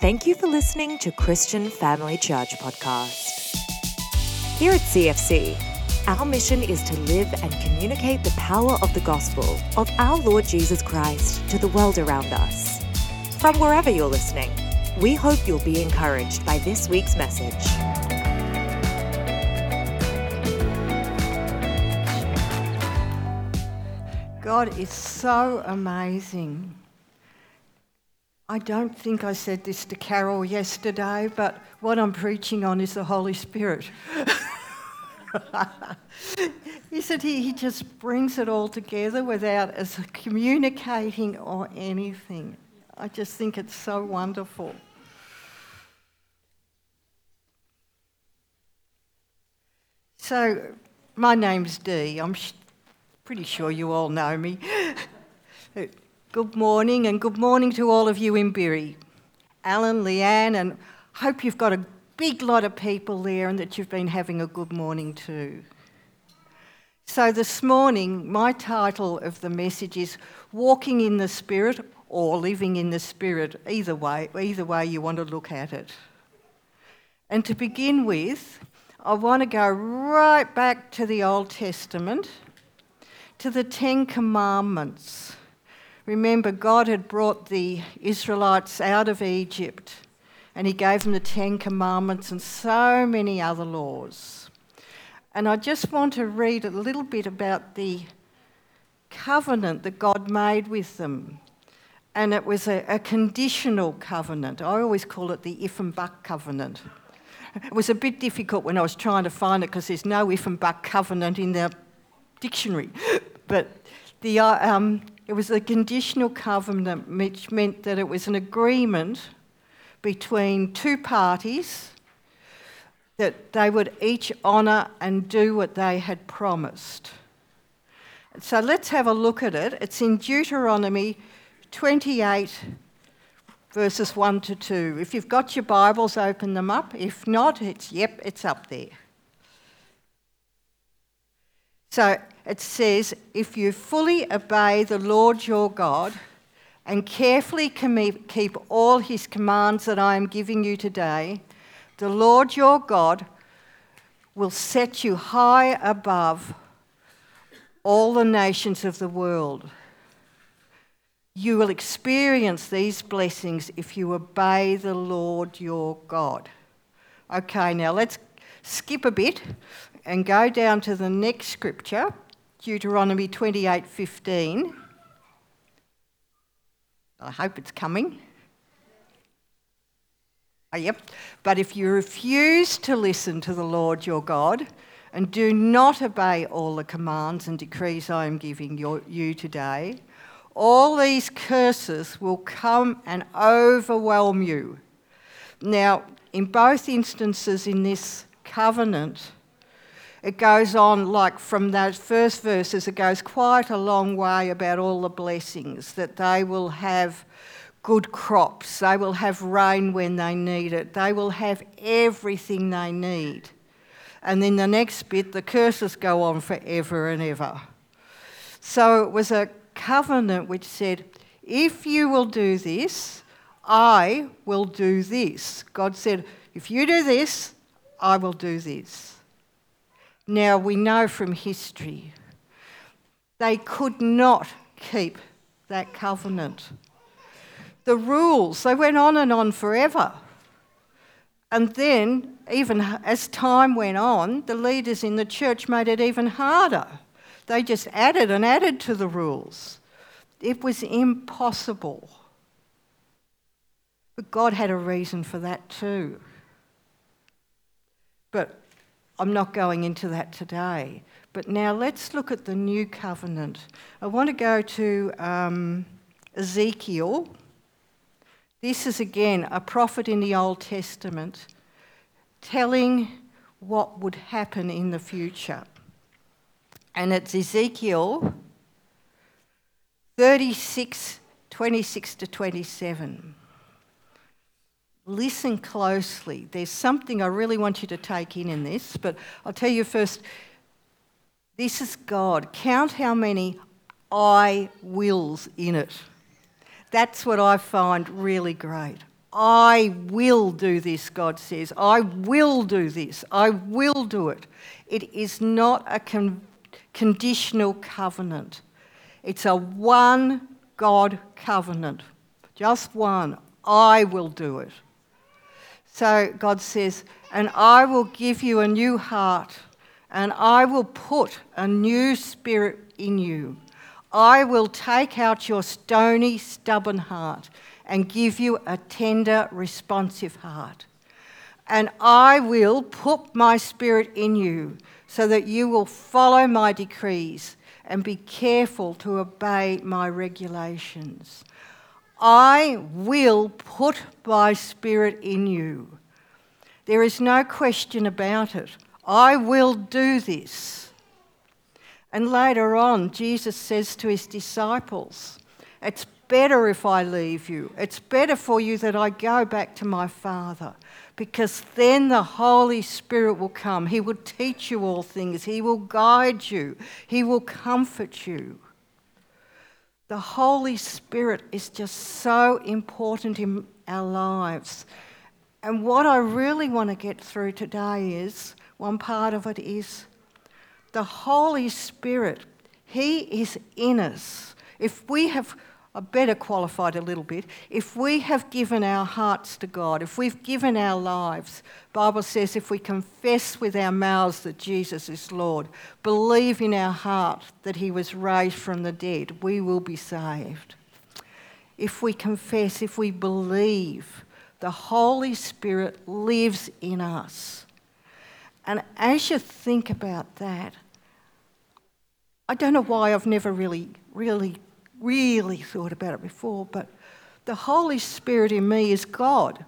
Thank you for listening to Christian Family Church Podcast. Here at CFC, our mission is to live and communicate the power of the gospel of our Lord Jesus Christ to the world around us. From wherever you're listening, we hope you'll be encouraged by this week's message. God is so amazing. I don't think I said this to Carol yesterday, but what I'm preaching on is the Holy Spirit. he said he, he just brings it all together without us communicating or anything. I just think it's so wonderful. So, my name's Dee. I'm sh- pretty sure you all know me. good morning, and good morning to all of you in Berri. Alan, Leanne, and hope you've got a big lot of people there and that you've been having a good morning too. So, this morning, my title of the message is Walking in the Spirit or Living in the Spirit, either way, either way you want to look at it. And to begin with, I want to go right back to the Old Testament, to the Ten Commandments. Remember, God had brought the Israelites out of Egypt and He gave them the Ten Commandments and so many other laws. And I just want to read a little bit about the covenant that God made with them. And it was a, a conditional covenant. I always call it the if and but covenant. It was a bit difficult when I was trying to find it because there's no if and but covenant in the dictionary. But the, uh, um, it was a conditional covenant, which meant that it was an agreement between two parties that they would each honour and do what they had promised. So let's have a look at it. It's in Deuteronomy 28, verses 1 to 2. If you've got your Bibles, open them up. If not, it's yep, it's up there. So it says, If you fully obey the Lord your God and carefully keep all his commands that I am giving you today, the Lord your God will set you high above all the nations of the world. You will experience these blessings if you obey the Lord your God. Okay, now let's skip a bit and go down to the next scripture, Deuteronomy 28:15. I hope it's coming. Oh, yep. But if you refuse to listen to the Lord your God and do not obey all the commands and decrees I am giving you today, all these curses will come and overwhelm you. Now, in both instances in this covenant, it goes on like from those first verses, it goes quite a long way about all the blessings that they will have good crops, they will have rain when they need it, they will have everything they need. And then the next bit, the curses go on forever and ever. So it was a covenant which said, if you will do this, I will do this. God said, if you do this, I will do this. Now we know from history they could not keep that covenant. The rules, they went on and on forever. And then, even as time went on, the leaders in the church made it even harder. They just added and added to the rules. It was impossible. But God had a reason for that too. But I'm not going into that today. But now let's look at the new covenant. I want to go to um, Ezekiel. This is again a prophet in the Old Testament telling what would happen in the future. And it's Ezekiel 36 26 to 27 listen closely. There's something I really want you to take in in this, but I'll tell you first this is God. Count how many I wills in it. That's what I find really great. I will do this, God says. I will do this. I will do it. It is not a con- conditional covenant, it's a one God covenant. Just one. I will do it. So God says, and I will give you a new heart, and I will put a new spirit in you. I will take out your stony, stubborn heart and give you a tender, responsive heart. And I will put my spirit in you so that you will follow my decrees and be careful to obey my regulations. I will put my spirit in you. There is no question about it. I will do this. And later on, Jesus says to his disciples, It's better if I leave you. It's better for you that I go back to my Father, because then the Holy Spirit will come. He will teach you all things, He will guide you, He will comfort you. The Holy Spirit is just so important in our lives. And what I really want to get through today is one part of it is the Holy Spirit. He is in us. If we have I better qualified a little bit. If we have given our hearts to God, if we've given our lives, Bible says if we confess with our mouths that Jesus is Lord, believe in our heart that he was raised from the dead, we will be saved. If we confess, if we believe, the Holy Spirit lives in us. And as you think about that, I don't know why I've never really, really really thought about it before, but the Holy Spirit in me is God.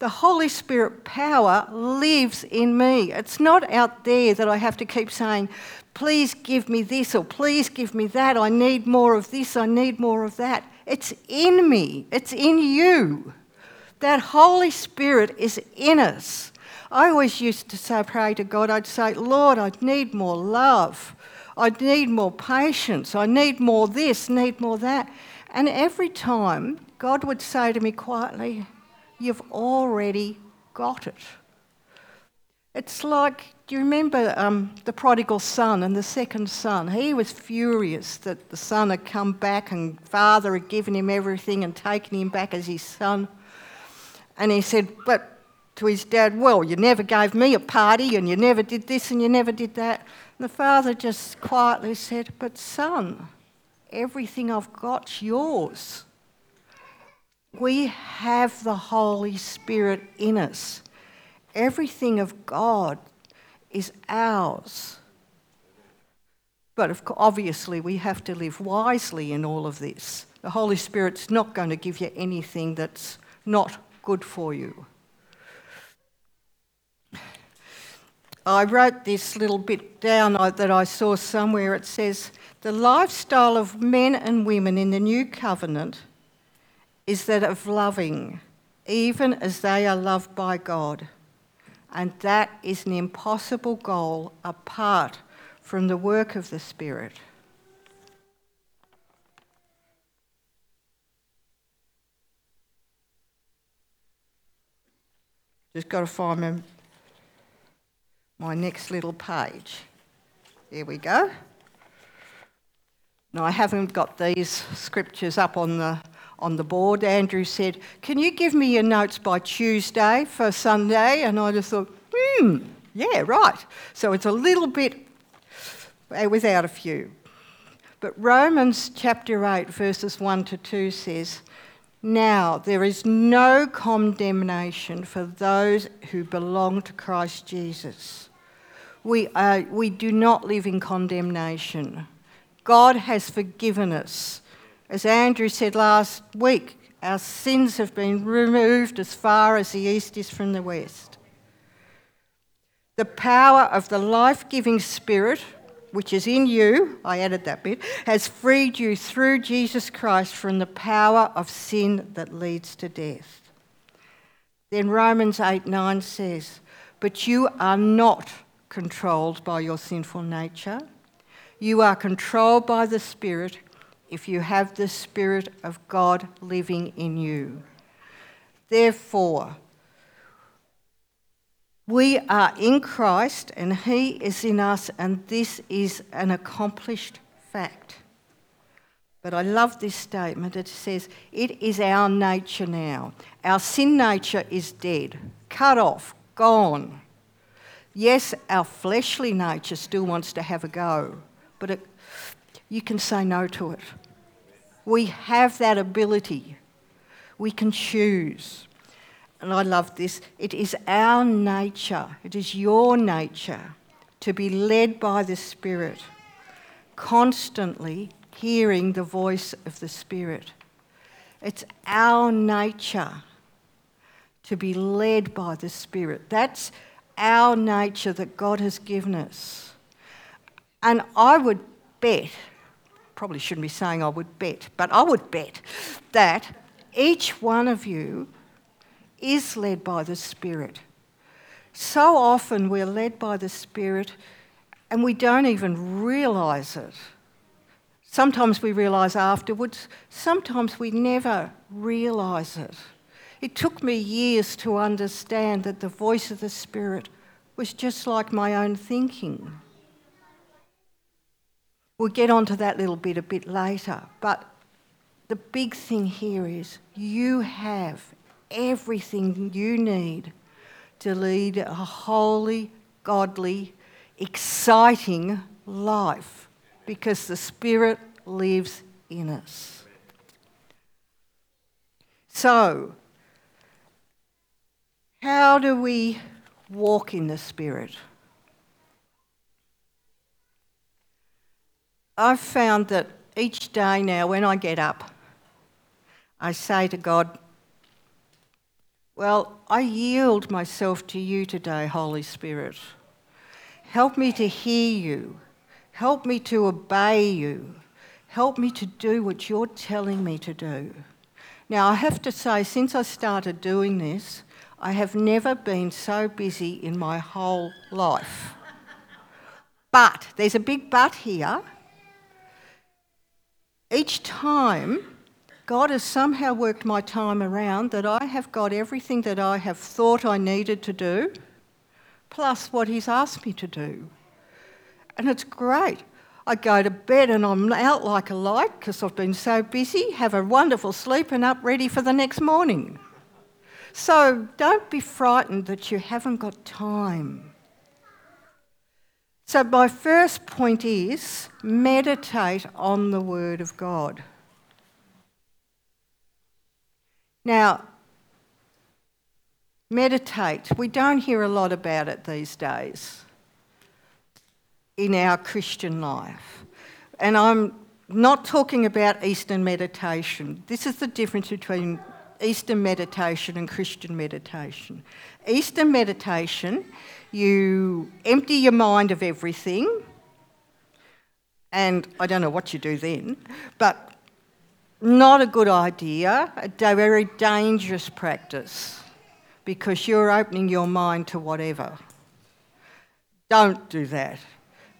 The Holy Spirit power lives in me. It's not out there that I have to keep saying, please give me this or please give me that. I need more of this, I need more of that. It's in me, it's in you. That Holy Spirit is in us. I always used to say, pray to God, I'd say, Lord, I need more love. I need more patience. I need more this, need more that. And every time, God would say to me quietly, You've already got it. It's like, do you remember um, the prodigal son and the second son? He was furious that the son had come back and father had given him everything and taken him back as his son. And he said, But to his dad, Well, you never gave me a party and you never did this and you never did that. The father just quietly said, But son, everything I've got's yours. We have the Holy Spirit in us. Everything of God is ours. But obviously, we have to live wisely in all of this. The Holy Spirit's not going to give you anything that's not good for you. I wrote this little bit down that I saw somewhere. It says, The lifestyle of men and women in the new covenant is that of loving, even as they are loved by God. And that is an impossible goal apart from the work of the Spirit. Just got to find my next little page. There we go. Now, I haven't got these scriptures up on the, on the board. Andrew said, Can you give me your notes by Tuesday for Sunday? And I just thought, Hmm, yeah, right. So it's a little bit uh, without a few. But Romans chapter 8, verses 1 to 2 says, Now there is no condemnation for those who belong to Christ Jesus we, uh, we do not live in condemnation. God has forgiven us. As Andrew said last week, our sins have been removed as far as the east is from the west. The power of the life giving Spirit, which is in you, I added that bit, has freed you through Jesus Christ from the power of sin that leads to death. Then Romans 8 9 says, But you are not controlled by your sinful nature. You are controlled by the Spirit if you have the Spirit of God living in you. Therefore, we are in Christ and He is in us, and this is an accomplished fact. But I love this statement. It says, It is our nature now. Our sin nature is dead, cut off, gone. Yes, our fleshly nature still wants to have a go, but it, you can say no to it. We have that ability. We can choose. And I love this. It is our nature, it is your nature to be led by the Spirit, constantly hearing the voice of the Spirit. It's our nature to be led by the Spirit. That's our nature that God has given us. And I would bet, probably shouldn't be saying I would bet, but I would bet that each one of you is led by the Spirit. So often we're led by the Spirit and we don't even realise it. Sometimes we realise afterwards, sometimes we never realise it. It took me years to understand that the voice of the Spirit was just like my own thinking. We'll get onto that little bit a bit later, but the big thing here is you have everything you need to lead a holy, godly, exciting life because the Spirit lives in us. So, how do we walk in the Spirit? I've found that each day now, when I get up, I say to God, Well, I yield myself to you today, Holy Spirit. Help me to hear you. Help me to obey you. Help me to do what you're telling me to do. Now, I have to say, since I started doing this, I have never been so busy in my whole life. But there's a big but here. Each time, God has somehow worked my time around that I have got everything that I have thought I needed to do, plus what He's asked me to do. And it's great. I go to bed and I'm out like a light because I've been so busy, have a wonderful sleep, and up ready for the next morning. So don't be frightened that you haven't got time. So, my first point is meditate on the Word of God. Now, meditate, we don't hear a lot about it these days in our Christian life. And I'm not talking about Eastern meditation. This is the difference between Eastern meditation and Christian meditation. Eastern meditation, you empty your mind of everything, and I don't know what you do then, but not a good idea, a very dangerous practice because you're opening your mind to whatever. Don't do that.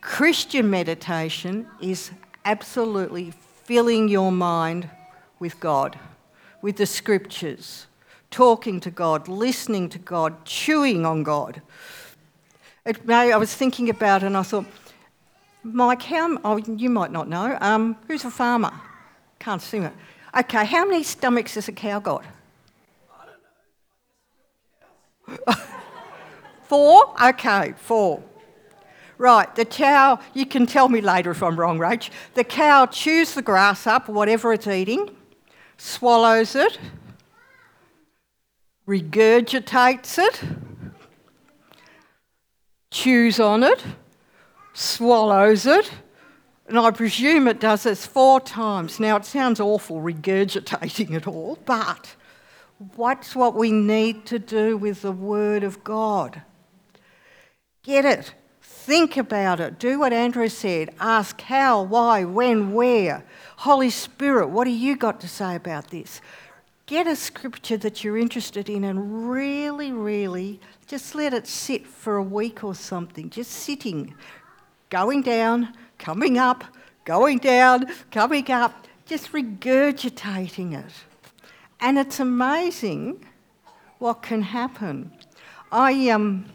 Christian meditation is absolutely filling your mind with God with the scriptures, talking to God, listening to God, chewing on God. It may, I was thinking about it and I thought, Mike, how, oh, you might not know, um, who's a farmer? Can't see it. Okay, how many stomachs has a cow got? four? Okay, four. Right, the cow, you can tell me later if I'm wrong, Rach. The cow chews the grass up, whatever it's eating, swallows it, regurgitates it, chews on it, swallows it, and I presume it does this four times. Now, it sounds awful regurgitating it all, but what's what we need to do with the Word of God? Get it. Think about it. Do what Andrew said. Ask how, why, when, where. Holy Spirit, what do you got to say about this? Get a scripture that you're interested in and really, really just let it sit for a week or something, just sitting, going down, coming up, going down, coming up, just regurgitating it. And it's amazing what can happen. I, um,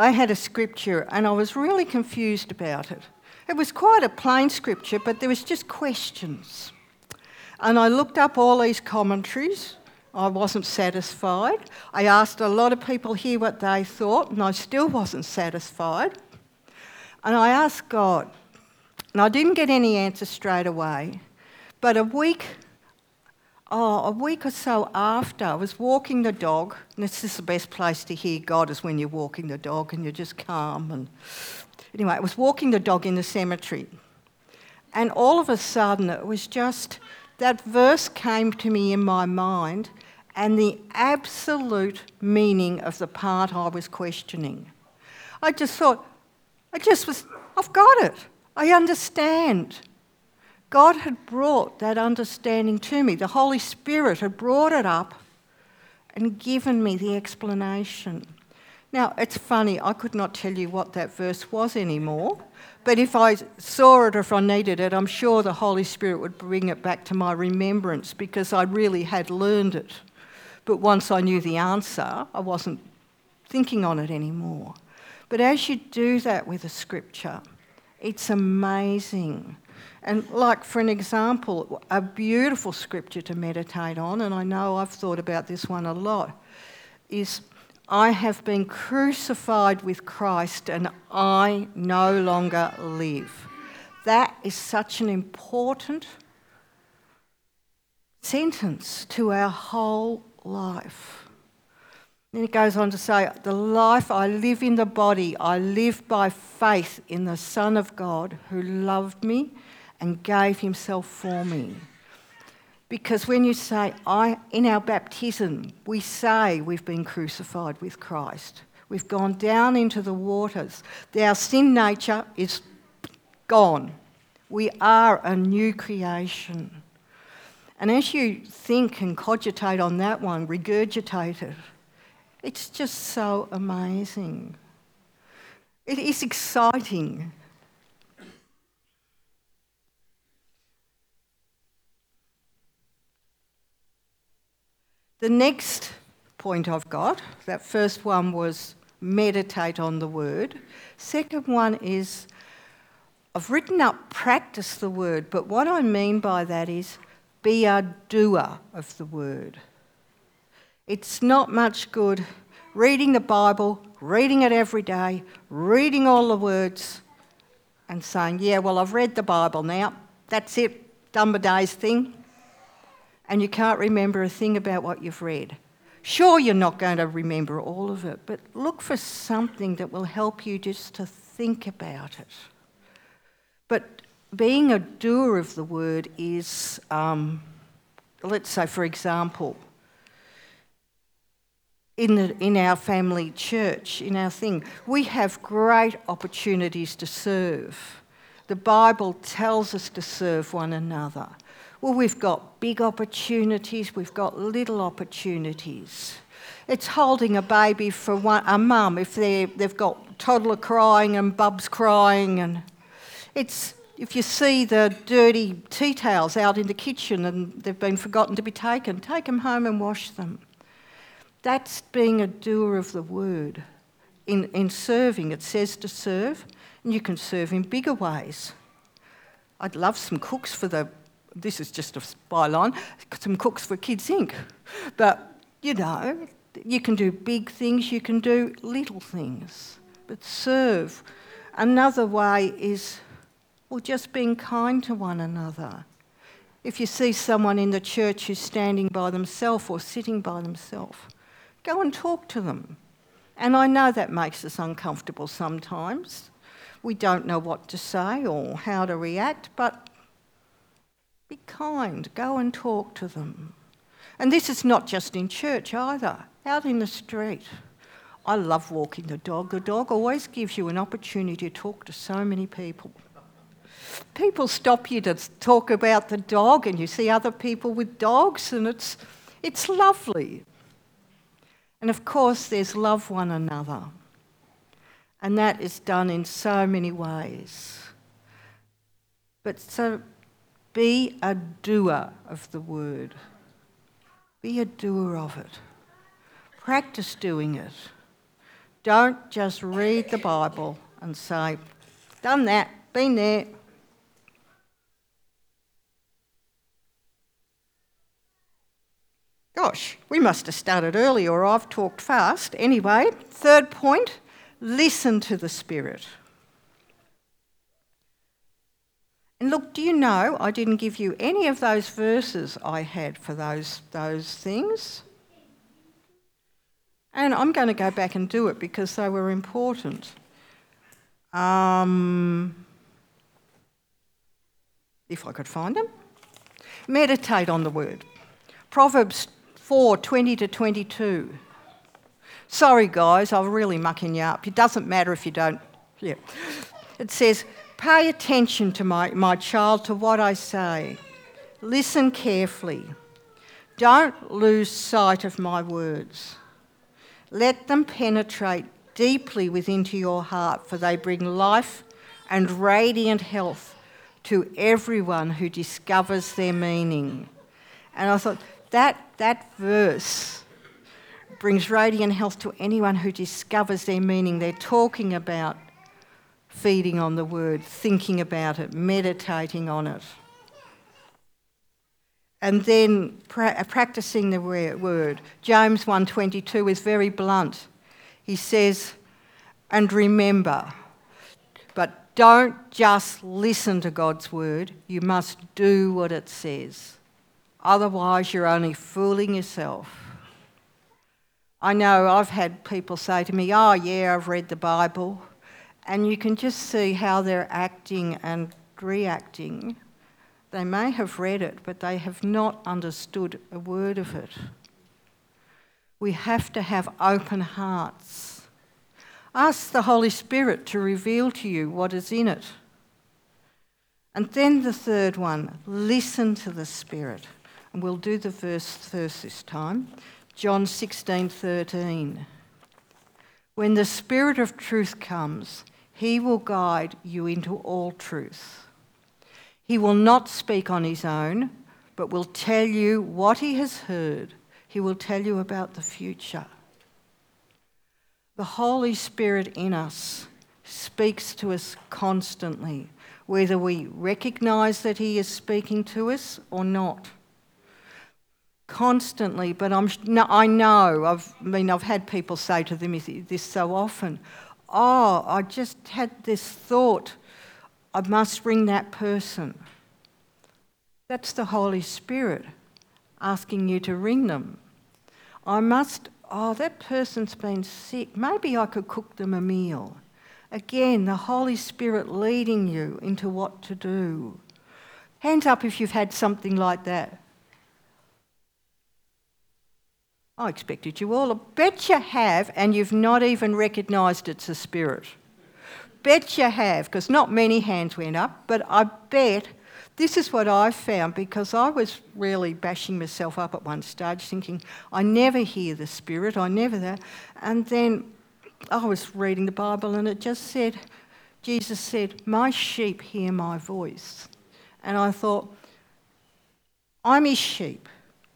I had a scripture and I was really confused about it. It was quite a plain scripture, but there was just questions. And I looked up all these commentaries. I wasn't satisfied. I asked a lot of people here what they thought, and I still wasn't satisfied. And I asked God, and I didn't get any answer straight away. But a week, oh, a week or so after, I was walking the dog. And this is the best place to hear God is when you're walking the dog and you're just calm. And anyway, I was walking the dog in the cemetery. And all of a sudden, it was just that verse came to me in my mind and the absolute meaning of the part I was questioning. I just thought, I just was, I've got it. I understand. God had brought that understanding to me. The Holy Spirit had brought it up and given me the explanation. Now, it's funny, I could not tell you what that verse was anymore, but if I saw it or if I needed it, I'm sure the Holy Spirit would bring it back to my remembrance because I really had learned it. But once I knew the answer, I wasn't thinking on it anymore. But as you do that with a scripture, it's amazing. And, like, for an example, a beautiful scripture to meditate on, and I know I've thought about this one a lot, is I have been crucified with Christ and I no longer live. That is such an important sentence to our whole life. Then it goes on to say, The life I live in the body, I live by faith in the Son of God who loved me and gave himself for me. Because when you say, I, in our baptism, we say we've been crucified with Christ. We've gone down into the waters. Our sin nature is gone. We are a new creation. And as you think and cogitate on that one, regurgitate it, it's just so amazing. It is exciting The next point I've got, that first one was meditate on the word. Second one is I've written up practice the word, but what I mean by that is be a doer of the word. It's not much good reading the Bible, reading it every day, reading all the words, and saying, Yeah, well, I've read the Bible now. That's it, done day's thing and you can't remember a thing about what you've read. Sure, you're not going to remember all of it, but look for something that will help you just to think about it. But being a doer of the word is, um, let's say, for example, in, the, in our family church, in our thing, we have great opportunities to serve. The Bible tells us to serve one another. Well, we've got big opportunities, we've got little opportunities. It's holding a baby for one, a mum if they've got toddler crying and bubs crying. And it's if you see the dirty tea towels out in the kitchen and they've been forgotten to be taken, take them home and wash them. That's being a doer of the word. In, in serving, it says to serve, and you can serve in bigger ways. I'd love some cooks for the this is just a byline, some cooks for Kids Inc. But, you know, you can do big things, you can do little things, but serve. Another way is, well, just being kind to one another. If you see someone in the church who's standing by themselves or sitting by themselves, go and talk to them. And I know that makes us uncomfortable sometimes. We don't know what to say or how to react, but be kind, go and talk to them. And this is not just in church either, out in the street. I love walking the dog. The dog always gives you an opportunity to talk to so many people. People stop you to talk about the dog, and you see other people with dogs, and it's, it's lovely. And of course, there's love one another. And that is done in so many ways. But so be a doer of the word. Be a doer of it. Practice doing it. Don't just read the Bible and say, done that, been there. Gosh, we must have started early or I've talked fast. Anyway, third point listen to the Spirit. And look, do you know I didn't give you any of those verses I had for those, those things? And I'm going to go back and do it because they were important. Um, if I could find them. Meditate on the word. Proverbs 4 20 to 22. Sorry, guys, I'm really mucking you up. It doesn't matter if you don't. Yeah. It says, Pay attention to my, my child, to what I say. Listen carefully. Don't lose sight of my words. Let them penetrate deeply within to your heart, for they bring life and radiant health to everyone who discovers their meaning. And I thought that, that verse brings radiant health to anyone who discovers their meaning. They're talking about feeding on the word, thinking about it, meditating on it. And then pra- uh, practicing the word. James 1:22 is very blunt. He says, "And remember, but don't just listen to God's word, you must do what it says. Otherwise, you're only fooling yourself." I know I've had people say to me, Oh, yeah, I've read the Bible. And you can just see how they're acting and reacting. They may have read it, but they have not understood a word of it. We have to have open hearts. Ask the Holy Spirit to reveal to you what is in it. And then the third one listen to the Spirit. And we'll do the verse first this time. John 16 13. When the Spirit of truth comes, he will guide you into all truth. He will not speak on his own, but will tell you what he has heard. He will tell you about the future. The Holy Spirit in us speaks to us constantly, whether we recognize that he is speaking to us or not constantly, but I'm, I know, I've, I mean, I've had people say to them this so often oh, I just had this thought, I must ring that person. That's the Holy Spirit asking you to ring them. I must, oh, that person's been sick. Maybe I could cook them a meal. Again, the Holy Spirit leading you into what to do. Hands up if you've had something like that. I expected you all. I bet you have, and you've not even recognised it's a spirit. Bet you have, because not many hands went up, but I bet this is what I found because I was really bashing myself up at one stage, thinking, I never hear the Spirit, I never that. And then I was reading the Bible and it just said, Jesus said, My sheep hear my voice. And I thought, I'm his sheep.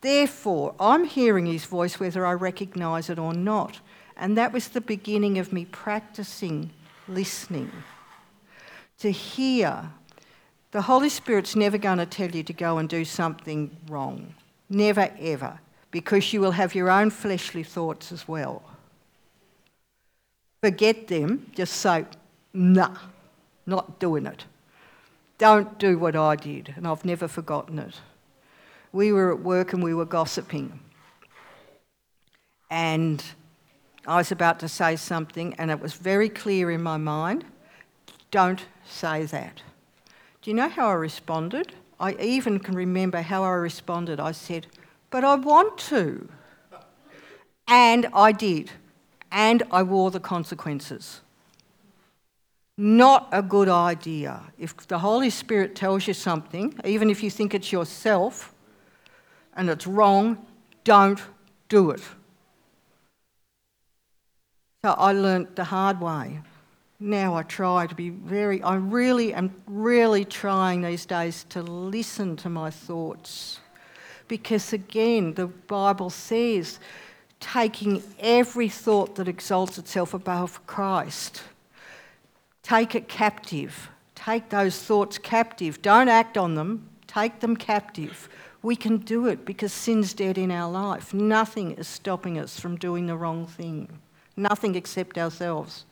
Therefore, I'm hearing his voice whether I recognise it or not. And that was the beginning of me practicing listening. To hear. The Holy Spirit's never going to tell you to go and do something wrong. Never, ever. Because you will have your own fleshly thoughts as well. Forget them. Just say, nah, not doing it. Don't do what I did. And I've never forgotten it we were at work and we were gossiping. And I was about to say something, and it was very clear in my mind don't say that. Do you know how I responded? I even can remember how I responded. I said, But I want to. And I did. And I wore the consequences. Not a good idea. If the Holy Spirit tells you something, even if you think it's yourself, and it's wrong, don't do it. So I learnt the hard way. Now I try to be very, I really am really trying these days to listen to my thoughts. Because again, the Bible says taking every thought that exalts itself above Christ. Take it captive. Take those thoughts captive. Don't act on them, take them captive. We can do it because sin's dead in our life. Nothing is stopping us from doing the wrong thing. Nothing except ourselves.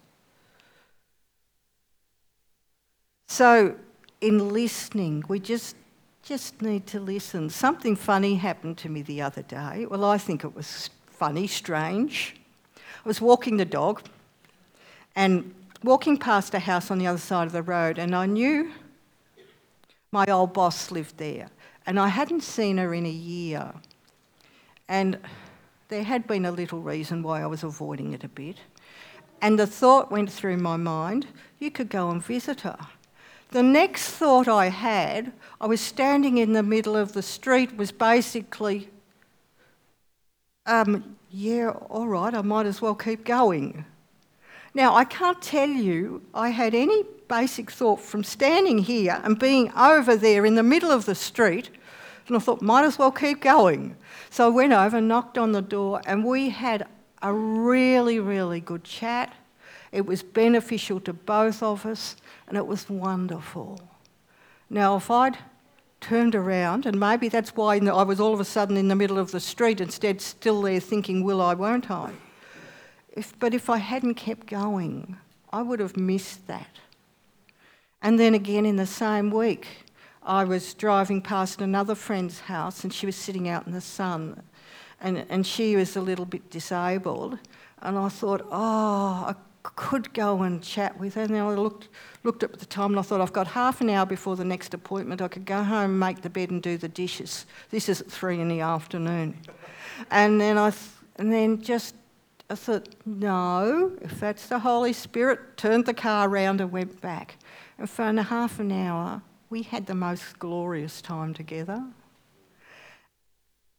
So, in listening, we just just need to listen. Something funny happened to me the other day. Well, I think it was funny, strange. I was walking the dog and walking past a house on the other side of the road, and I knew my old boss lived there, and I hadn't seen her in a year. And there had been a little reason why I was avoiding it a bit. And the thought went through my mind you could go and visit her. The next thought I had, I was standing in the middle of the street, was basically, um, yeah, all right, I might as well keep going. Now, I can't tell you I had any basic thought from standing here and being over there in the middle of the street, and I thought, might as well keep going. So I went over, knocked on the door, and we had a really, really good chat. It was beneficial to both of us, and it was wonderful. Now, if I'd turned around, and maybe that's why I was all of a sudden in the middle of the street instead, still there thinking, will I, won't I? If, but if I hadn't kept going, I would have missed that. And then again in the same week, I was driving past another friend's house and she was sitting out in the sun. And, and she was a little bit disabled. And I thought, oh, I could go and chat with her. And then I looked, looked at the time and I thought, I've got half an hour before the next appointment. I could go home, make the bed, and do the dishes. This is at three in the afternoon. And then I, th- and then just I thought, no, if that's the Holy Spirit, turned the car around and went back. And for a half an hour, we had the most glorious time together.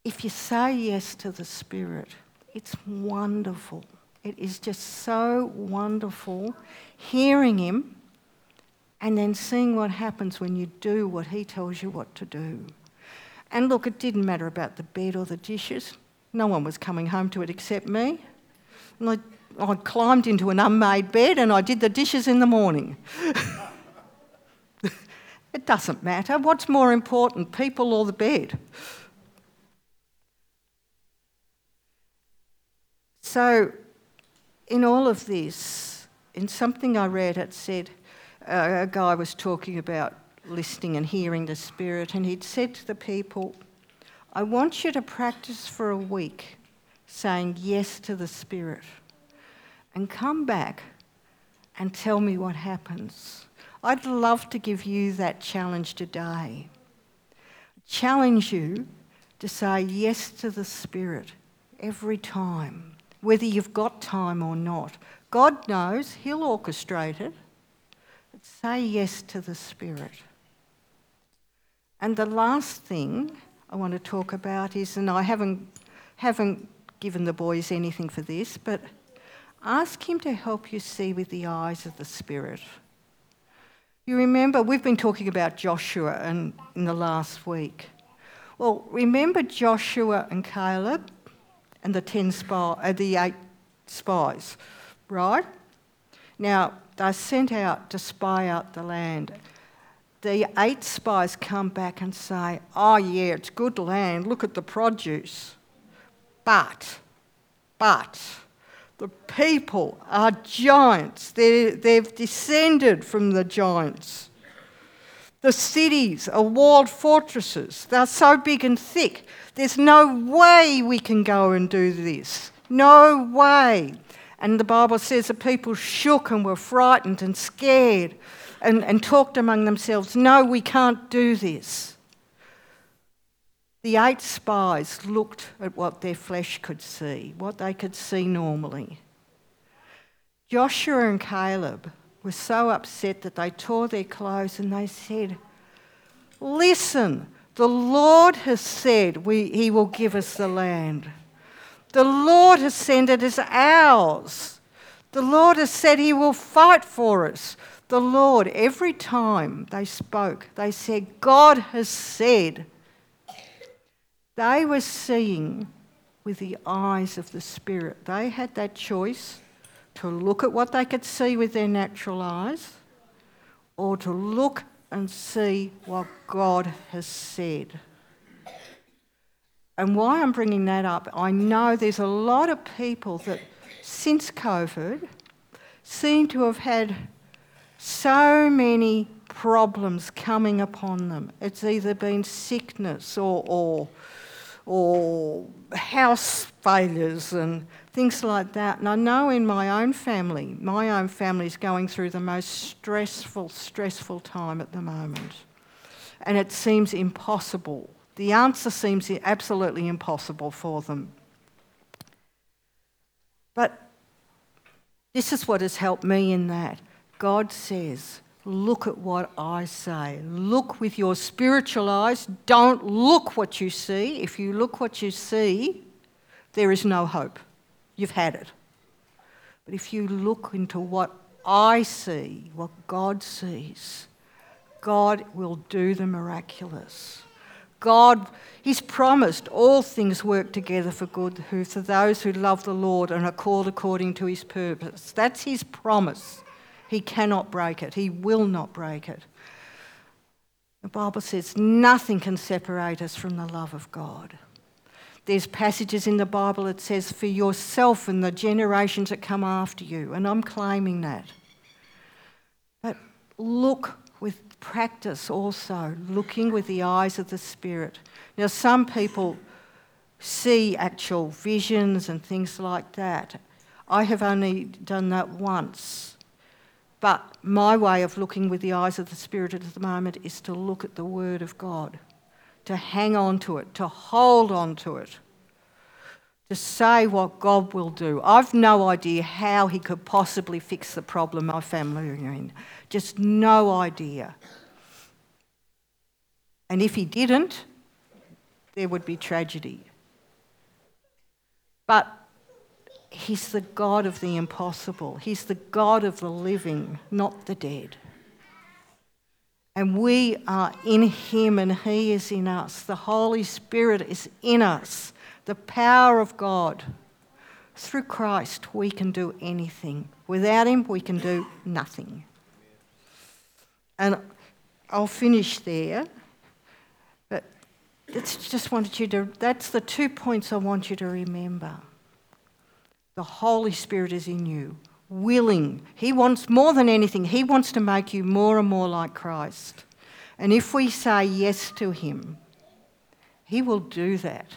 If you say yes to the Spirit, it's wonderful. It is just so wonderful hearing Him and then seeing what happens when you do what He tells you what to do. And look, it didn't matter about the bed or the dishes. No one was coming home to it except me. And I, I climbed into an unmade bed and I did the dishes in the morning. it doesn't matter. What's more important, people or the bed? So, in all of this, in something I read, it said uh, a guy was talking about listening and hearing the Spirit, and he'd said to the people, I want you to practice for a week saying yes to the Spirit and come back and tell me what happens. I'd love to give you that challenge today. Challenge you to say yes to the Spirit every time, whether you've got time or not. God knows, He'll orchestrate it. But say yes to the Spirit. And the last thing I want to talk about is, and I haven't, haven't given the boys anything for this, but ask Him to help you see with the eyes of the Spirit. You remember, we've been talking about Joshua in, in the last week. Well, remember Joshua and Caleb and the, ten spy, uh, the eight spies, right? Now, they're sent out to spy out the land. The eight spies come back and say, Oh, yeah, it's good land. Look at the produce. But, but, the people are giants. they they've descended from the giants. The cities are walled fortresses. They're so big and thick. There's no way we can go and do this. No way. And the Bible says the people shook and were frightened and scared and, and talked among themselves, No, we can't do this. The eight spies looked at what their flesh could see, what they could see normally. Joshua and Caleb were so upset that they tore their clothes and they said, Listen, the Lord has said we, He will give us the land. The Lord has said it is ours. The Lord has said He will fight for us. The Lord, every time they spoke, they said, God has said. They were seeing with the eyes of the Spirit. They had that choice to look at what they could see with their natural eyes or to look and see what God has said. And why I'm bringing that up, I know there's a lot of people that since COVID seem to have had so many problems coming upon them. It's either been sickness or, or, or house failures and things like that. And I know in my own family, my own family is going through the most stressful, stressful time at the moment. And it seems impossible. The answer seems absolutely impossible for them. But this is what has helped me in that. God says, Look at what I say. Look with your spiritual eyes. Don't look what you see. If you look what you see, there is no hope. You've had it. But if you look into what I see, what God sees, God will do the miraculous. God, He's promised all things work together for good for those who love the Lord and are called according to His purpose. That's His promise. He cannot break it, He will not break it. The Bible says nothing can separate us from the love of God. There's passages in the Bible that says, for yourself and the generations that come after you, and I'm claiming that. But look with practice also, looking with the eyes of the Spirit. Now, some people see actual visions and things like that. I have only done that once. But my way of looking with the eyes of the Spirit at the moment is to look at the Word of God, to hang on to it, to hold on to it, to say what God will do. I've no idea how He could possibly fix the problem my family are in. Just no idea. And if He didn't, there would be tragedy. But He's the God of the impossible. He's the God of the living, not the dead. And we are in Him and He is in us. The Holy Spirit is in us. The power of God. Through Christ, we can do anything. Without Him, we can do nothing. And I'll finish there. But it's just wanted you to, that's the two points I want you to remember. The Holy Spirit is in you, willing. He wants more than anything, He wants to make you more and more like Christ. And if we say yes to Him, He will do that.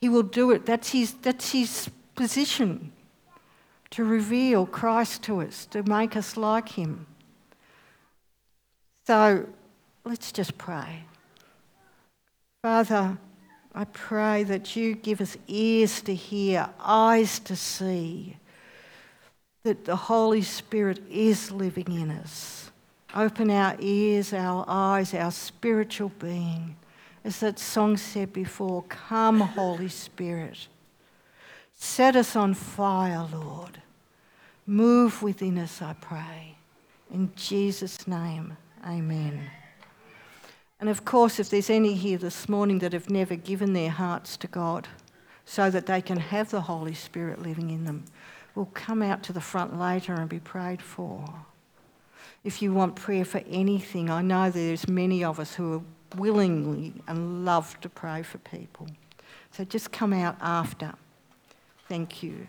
He will do it. That's His, that's his position to reveal Christ to us, to make us like Him. So let's just pray. Father, I pray that you give us ears to hear, eyes to see, that the Holy Spirit is living in us. Open our ears, our eyes, our spiritual being. As that song said before, come, Holy Spirit. Set us on fire, Lord. Move within us, I pray. In Jesus' name, amen. And of course, if there's any here this morning that have never given their hearts to God so that they can have the Holy Spirit living in them, will come out to the front later and be prayed for. If you want prayer for anything, I know there's many of us who are willingly and love to pray for people. So just come out after. Thank you.